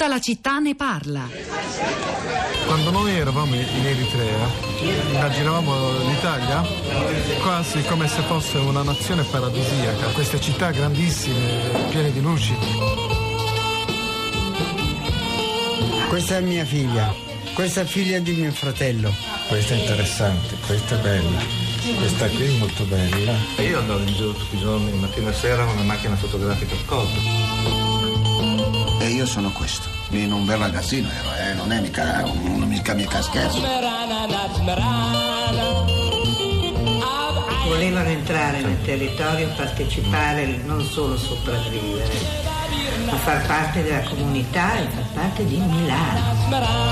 Tutta la città ne parla. Quando noi eravamo in Eritrea, immaginavamo l'Italia quasi come se fosse una nazione paradisiaca, queste città grandissime, piene di luci. Questa è mia figlia, questa è figlia di mio fratello. Questa è interessante, questa è bella, questa qui è molto bella. Io andavo in giro tutti i giorni, mattina e sera, con una macchina fotografica a scorta. E io sono questo. In un bel ragazzino ero, eh, non è mica, un, mica, mica scherzo. Volevano entrare nel territorio, partecipare, non solo sopravvivere, ma far parte della comunità e far parte di Milano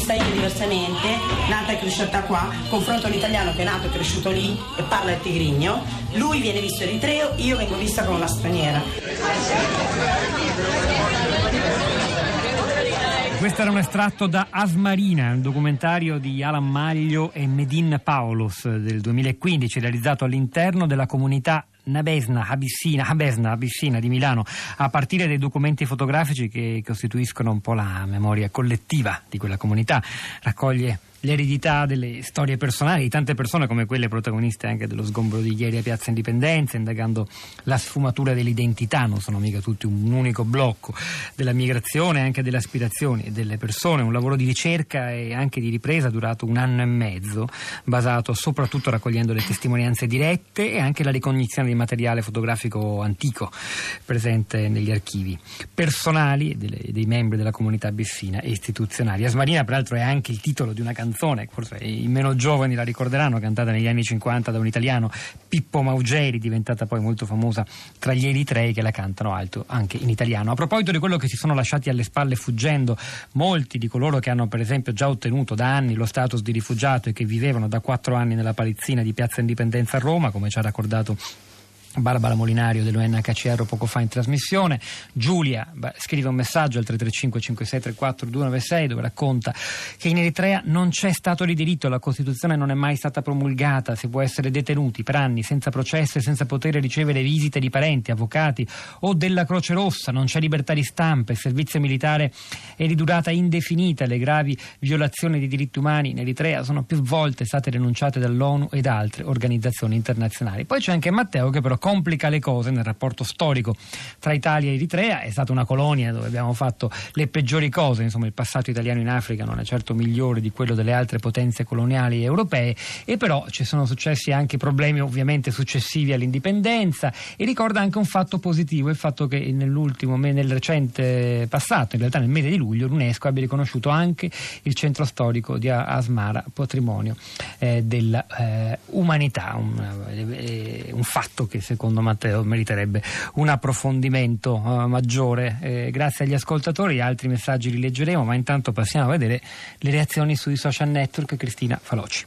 vista io diversamente, nata e cresciuta qua, confronto l'italiano che è nato e cresciuto lì e parla il tigrigno, lui viene visto eritreo, io vengo vista come una straniera. Questo era un estratto da Asmarina, un documentario di Alan Maglio e Medin Paulos del 2015, realizzato all'interno della comunità Nabesna, Abissina, Abesna, Abissina di Milano, a partire dai documenti fotografici che costituiscono un po' la memoria collettiva di quella comunità, raccoglie l'eredità delle storie personali di tante persone come quelle protagoniste anche dello sgombro di ieri a Piazza Indipendenza, indagando la sfumatura dell'identità, non sono mica tutti un unico blocco, della migrazione, anche delle aspirazioni delle persone, un lavoro di ricerca e anche di ripresa durato un anno e mezzo, basato soprattutto raccogliendo le testimonianze dirette e anche la ricognizione di materiale fotografico antico presente negli archivi personali dei membri della comunità bissina e istituzionali. Asmarina peraltro è anche il titolo di una canzone canzone, forse i meno giovani la ricorderanno, cantata negli anni 50 da un italiano, Pippo Maugeri, diventata poi molto famosa tra gli eritrei che la cantano alto anche in italiano. A proposito di quello che si sono lasciati alle spalle fuggendo, molti di coloro che hanno per esempio già ottenuto da anni lo status di rifugiato e che vivevano da quattro anni nella palizzina di Piazza Indipendenza a Roma, come ci ha raccontato Barbara Molinario dell'UNHCR poco fa in trasmissione. Giulia beh, scrive un messaggio al 335 5634 296 dove racconta che in Eritrea non c'è stato di diritto, la Costituzione non è mai stata promulgata, si può essere detenuti per anni senza processo e senza poter ricevere visite di parenti, avvocati o della Croce Rossa, non c'è libertà di stampa, il servizio militare è di durata indefinita, le gravi violazioni dei diritti umani in Eritrea sono più volte state denunciate dall'ONU e da altre organizzazioni internazionali. Poi c'è anche Matteo che però complica le cose nel rapporto storico tra Italia e Eritrea. È stata una colonia dove abbiamo fatto le peggiori cose, insomma il passato italiano in Africa non è certo migliore di quello delle altre potenze coloniali europee. E però ci sono successi anche problemi ovviamente successivi all'indipendenza. E ricorda anche un fatto positivo, il fatto che nell'ultimo, nel recente passato, in realtà nel mese di luglio, l'UNESCO abbia riconosciuto anche il centro storico di Asmara, patrimonio eh, dell'umanità, eh, un, eh, un fatto che secondo Matteo meriterebbe un approfondimento uh, maggiore. Eh, grazie agli ascoltatori, altri messaggi li leggeremo, ma intanto passiamo a vedere le reazioni sui social network. Cristina Faloci.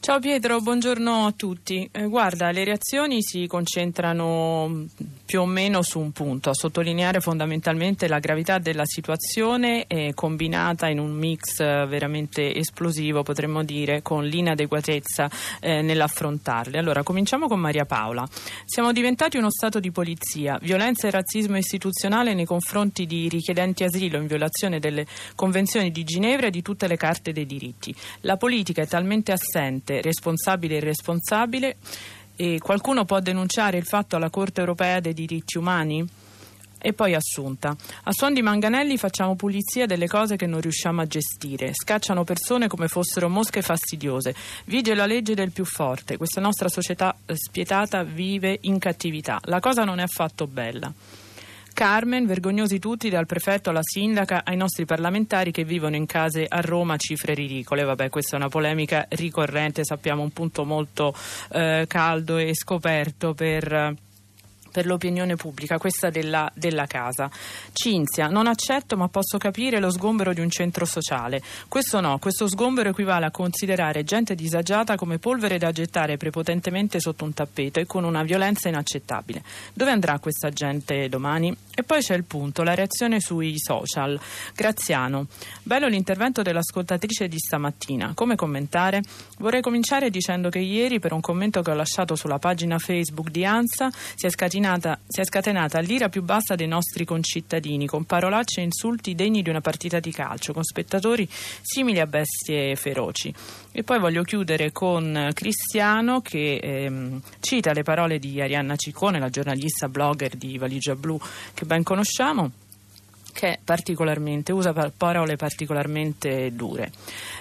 Ciao Pietro, buongiorno a tutti. Eh, guarda, le reazioni si concentrano più o meno su un punto, a sottolineare fondamentalmente la gravità della situazione eh, combinata in un mix eh, veramente esplosivo, potremmo dire, con l'inadeguatezza eh, nell'affrontarle. Allora, cominciamo con Maria Paola. Siamo diventati uno Stato di polizia, violenza e razzismo istituzionale nei confronti di richiedenti asilo in violazione delle convenzioni di Ginevra e di tutte le carte dei diritti. La politica è talmente assente parte responsabile e irresponsabile e qualcuno può denunciare il fatto alla Corte europea dei diritti umani? E poi assunta. A suon di manganelli facciamo pulizia delle cose che non riusciamo a gestire. Scacciano persone come fossero mosche fastidiose. Vige la legge del più forte. Questa nostra società spietata vive in cattività. La cosa non è affatto bella. Carmen, vergognosi tutti dal prefetto alla sindaca ai nostri parlamentari che vivono in case a Roma cifre ridicole. Vabbè, questa è una polemica ricorrente, sappiamo un punto molto eh, caldo e scoperto per per l'opinione pubblica, questa della, della, casa. Cinzia, non accetto ma posso capire lo sgombero di un centro sociale. Questo no, questo sgombero equivale a considerare gente disagiata come polvere da gettare prepotentemente sotto un tappeto e con una violenza inaccettabile. Dove andrà questa gente domani? E poi c'è il punto, la reazione sui social. Graziano, bello l'intervento dell'ascoltatrice di stamattina. Come commentare? Vorrei cominciare dicendo che ieri per un commento che ho lasciato sulla pagina Facebook di ANSA si è scatenato scatenata, si è scatenata l'ira più bassa dei nostri concittadini, con parolacce e insulti degni di una partita di calcio, con spettatori simili a bestie feroci. E poi voglio chiudere con Cristiano che ehm, cita le parole di Arianna Ciccone, la giornalista blogger di Valigia Blu che ben conosciamo che usa parole particolarmente dure.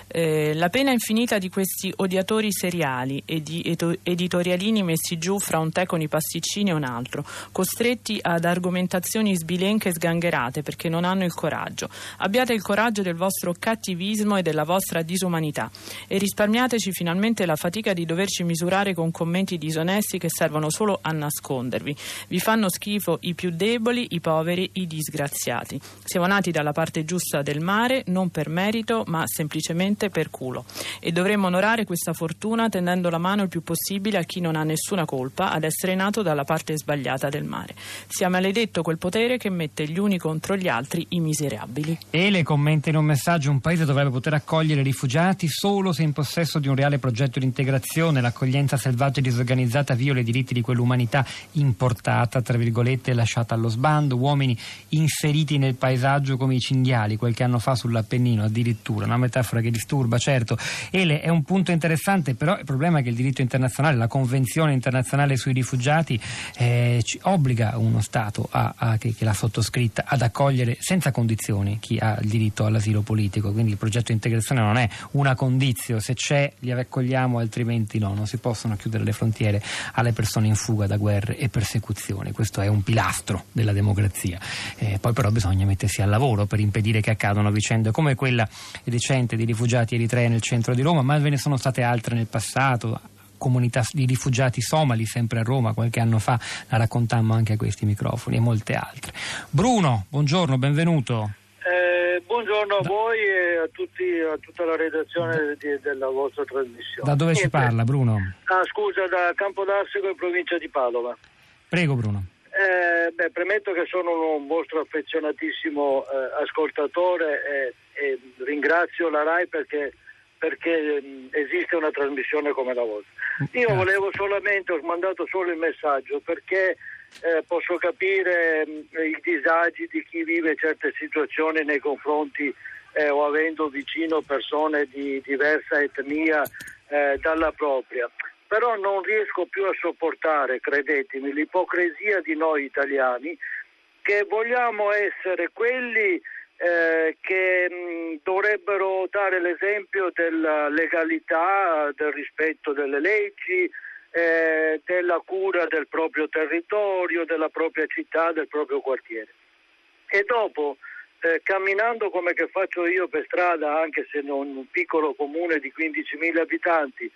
Eh, la pena infinita di questi odiatori seriali e di editorialini messi giù fra un tè con i pasticcini e un altro, costretti ad argomentazioni sbilenche e sgangherate perché non hanno il coraggio. Abbiate il coraggio del vostro cattivismo e della vostra disumanità e risparmiateci finalmente la fatica di doverci misurare con commenti disonesti che servono solo a nascondervi. Vi fanno schifo i più deboli, i poveri, i disgraziati. Siamo nati dalla parte giusta del mare, non per merito, ma semplicemente per culo e dovremmo onorare questa fortuna tendendo la mano il più possibile a chi non ha nessuna colpa ad essere nato dalla parte sbagliata del mare. Sia maledetto quel potere che mette gli uni contro gli altri, i miserabili. E le commenta in un messaggio un paese dovrebbe poter accogliere rifugiati solo se in possesso di un reale progetto di integrazione. L'accoglienza selvaggia e disorganizzata viola i diritti di quell'umanità importata, tra virgolette, lasciata allo sbando, uomini inseriti nel paesaggio come i cinghiali qualche anno fa sull'Appennino, addirittura, una metafora che disturba, certo. Ele è un punto interessante, però il problema è che il diritto internazionale, la Convenzione internazionale sui rifugiati, eh, obbliga uno Stato a, a, che, che, l'ha sottoscritta ad accogliere senza condizioni chi ha il diritto all'asilo politico. Quindi il progetto di integrazione non è una condizione, se c'è li accogliamo, altrimenti no. Non si possono chiudere le frontiere alle persone in fuga da guerre e persecuzioni. Questo è un pilastro della democrazia. Eh, poi però bisogna mettersi al lavoro per impedire che accadano vicende come quella recente di rifugiati rifugiati eritrei nel centro di Roma, ma ve ne sono state altre nel passato, comunità di rifugiati somali sempre a Roma qualche anno fa, la raccontammo anche a questi microfoni e molte altre. Bruno, buongiorno, benvenuto. Eh, buongiorno a voi e a, tutti, a tutta la redazione di, della vostra trasmissione. Da dove Niente. ci parla Bruno? Ah, scusa, da Campodassico in provincia di Padova. Prego Bruno. Eh, beh, premetto che sono un vostro affezionatissimo eh, ascoltatore e, e, ringrazio la RAI perché, perché mh, esiste una trasmissione come la vostra. Io volevo solamente, ho mandato solo il messaggio perché eh, posso capire mh, i disagi di chi vive certe situazioni nei confronti eh, o avendo vicino persone di diversa etnia eh, dalla propria però non riesco più a sopportare, credetemi, l'ipocrisia di noi italiani che vogliamo essere quelli eh, che mh, dovrebbero dare l'esempio della legalità, del rispetto delle leggi, eh, della cura del proprio territorio, della propria città, del proprio quartiere. E dopo, eh, camminando come che faccio io per strada, anche se in un piccolo comune di 15.000 abitanti,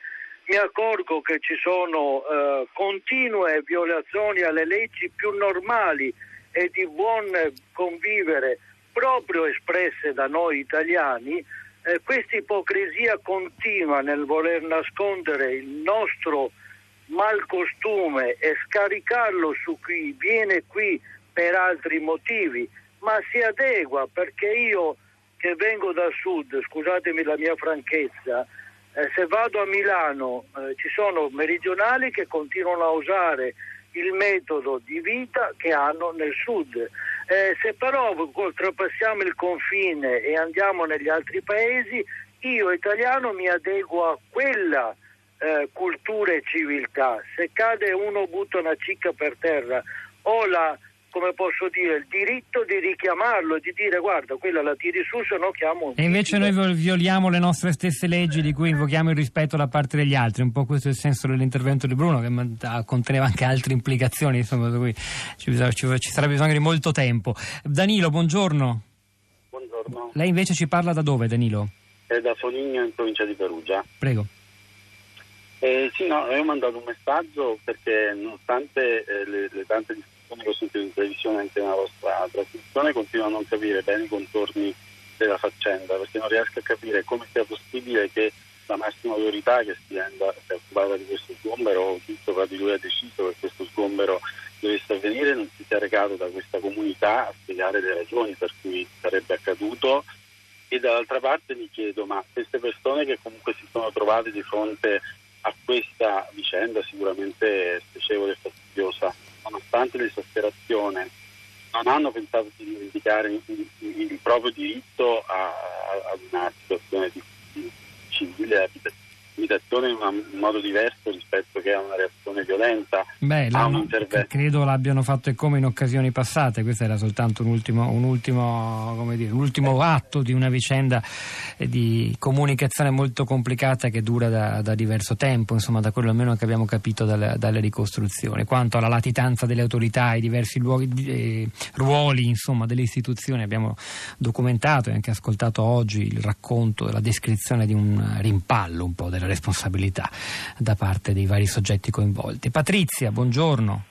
mi accorgo che ci sono eh, continue violazioni alle leggi più normali e di buon convivere proprio espresse da noi italiani, eh, questa ipocrisia continua nel voler nascondere il nostro malcostume e scaricarlo su chi viene qui per altri motivi, ma si adegua perché io che vengo dal sud, scusatemi la mia franchezza, eh, se vado a Milano eh, ci sono meridionali che continuano a usare il metodo di vita che hanno nel sud. Eh, se però oltrepassiamo il confine e andiamo negli altri paesi, io italiano mi adeguo a quella eh, cultura e civiltà. Se cade uno butta una cicca per terra ho la come posso dire, il diritto di richiamarlo e di dire guarda, quella la tiri su, se no chiamo... E invece noi violiamo le nostre stesse leggi di cui invochiamo il rispetto da parte degli altri, un po' questo è il senso dell'intervento di Bruno, che conteneva anche altre implicazioni, insomma, da cui ci, ci, ci sarà bisogno di molto tempo. Danilo, buongiorno. Buongiorno. Lei invece ci parla da dove, Danilo? È da Foligno, in provincia di Perugia. Prego. Eh, sì, no, ho mandato un messaggio perché nonostante eh, le, le tante discussioni che ho sentito in televisione anche nella vostra trasmissione continuano a non capire bene i contorni della faccenda perché non riesco a capire come sia possibile che la massima autorità che si è occupata di questo sgombero o chi sopra di lui ha deciso che questo sgombero dovesse avvenire non si sia recato da questa comunità a spiegare le ragioni per cui sarebbe accaduto. E dall'altra parte mi chiedo ma queste persone che comunque si sono trovate di fronte a questa vicenda sicuramente spiacevole e fastidiosa nonostante l'esasperazione, non hanno pensato di rivendicare il, il, proprio diritto a, a, una situazione di, di civile abitazione abitazione in, un modo diverso rispetto che a una reazione violenta. Beh, a un intervento. credo l'abbiano fatto come in occasioni passate, questo era soltanto un ultimo, un ultimo, dire, un ultimo atto di una vicenda eh, di comunicazione molto complicata che dura da, da diverso tempo, insomma da quello almeno che abbiamo capito dalle, dalle ricostruzioni. Quanto alla latitanza delle autorità, ai diversi luoghi, eh, ruoli insomma, delle istituzioni abbiamo documentato e anche ascoltato oggi il racconto e la descrizione di un rimpallo un po' della responsabilità da parte dei vari soggetti coinvolti. Patrizia, buongiorno.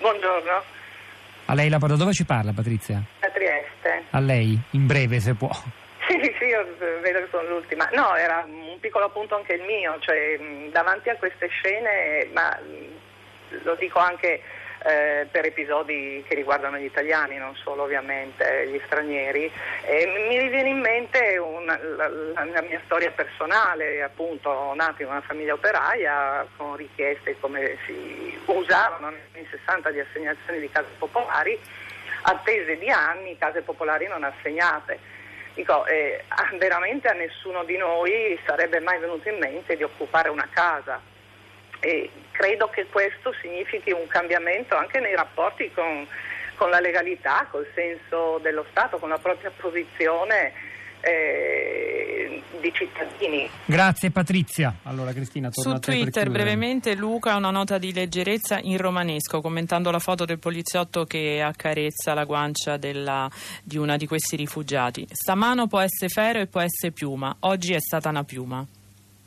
Buongiorno. A lei la parola, dove ci parla Patrizia? A Trieste. A lei, in breve se può. Sì, sì, io vedo che sono l'ultima. No, era un piccolo appunto anche il mio, cioè davanti a queste scene, ma lo dico anche eh, per episodi che riguardano gli italiani, non solo ovviamente gli stranieri. E mi viene in mente una, la, la, mia storia personale, appunto nata in una famiglia operaia con richieste come si usavano negli anni 60 di assegnazioni di case popolari, attese di anni, case popolari non assegnate. Dico, eh, veramente a nessuno di noi sarebbe mai venuto in mente di occupare una casa e credo che questo significhi un cambiamento anche nei rapporti con, con la legalità, col senso dello Stato, con la propria posizione. Eh, di cittadini. Grazie Patrizia. Allora Cristina, Su Twitter brevemente Luca una nota di leggerezza in romanesco commentando la foto del poliziotto che accarezza la guancia della, di una di questi rifugiati. Stamano può essere ferro e può essere piuma, oggi è stata una piuma.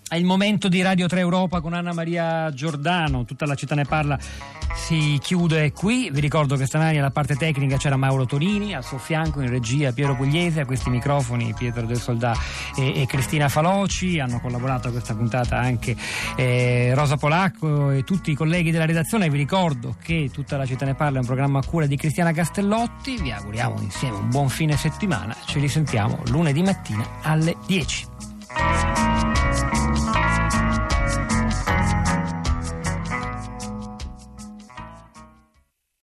È il momento di Radio 3 Europa con Anna Maria Giordano, tutta la città ne parla, si chiude qui. Vi ricordo che stamani alla parte tecnica c'era Mauro Torini, al suo fianco in regia Piero Pugliese, a questi microfoni Pietro del Soldà e, e Cristina Faloci. Hanno collaborato a questa puntata anche eh, Rosa Polacco e tutti i colleghi della redazione. Vi ricordo che tutta la città ne parla è un programma a cura di Cristiana Castellotti. Vi auguriamo insieme un buon fine settimana. Ci risentiamo lunedì mattina alle 10.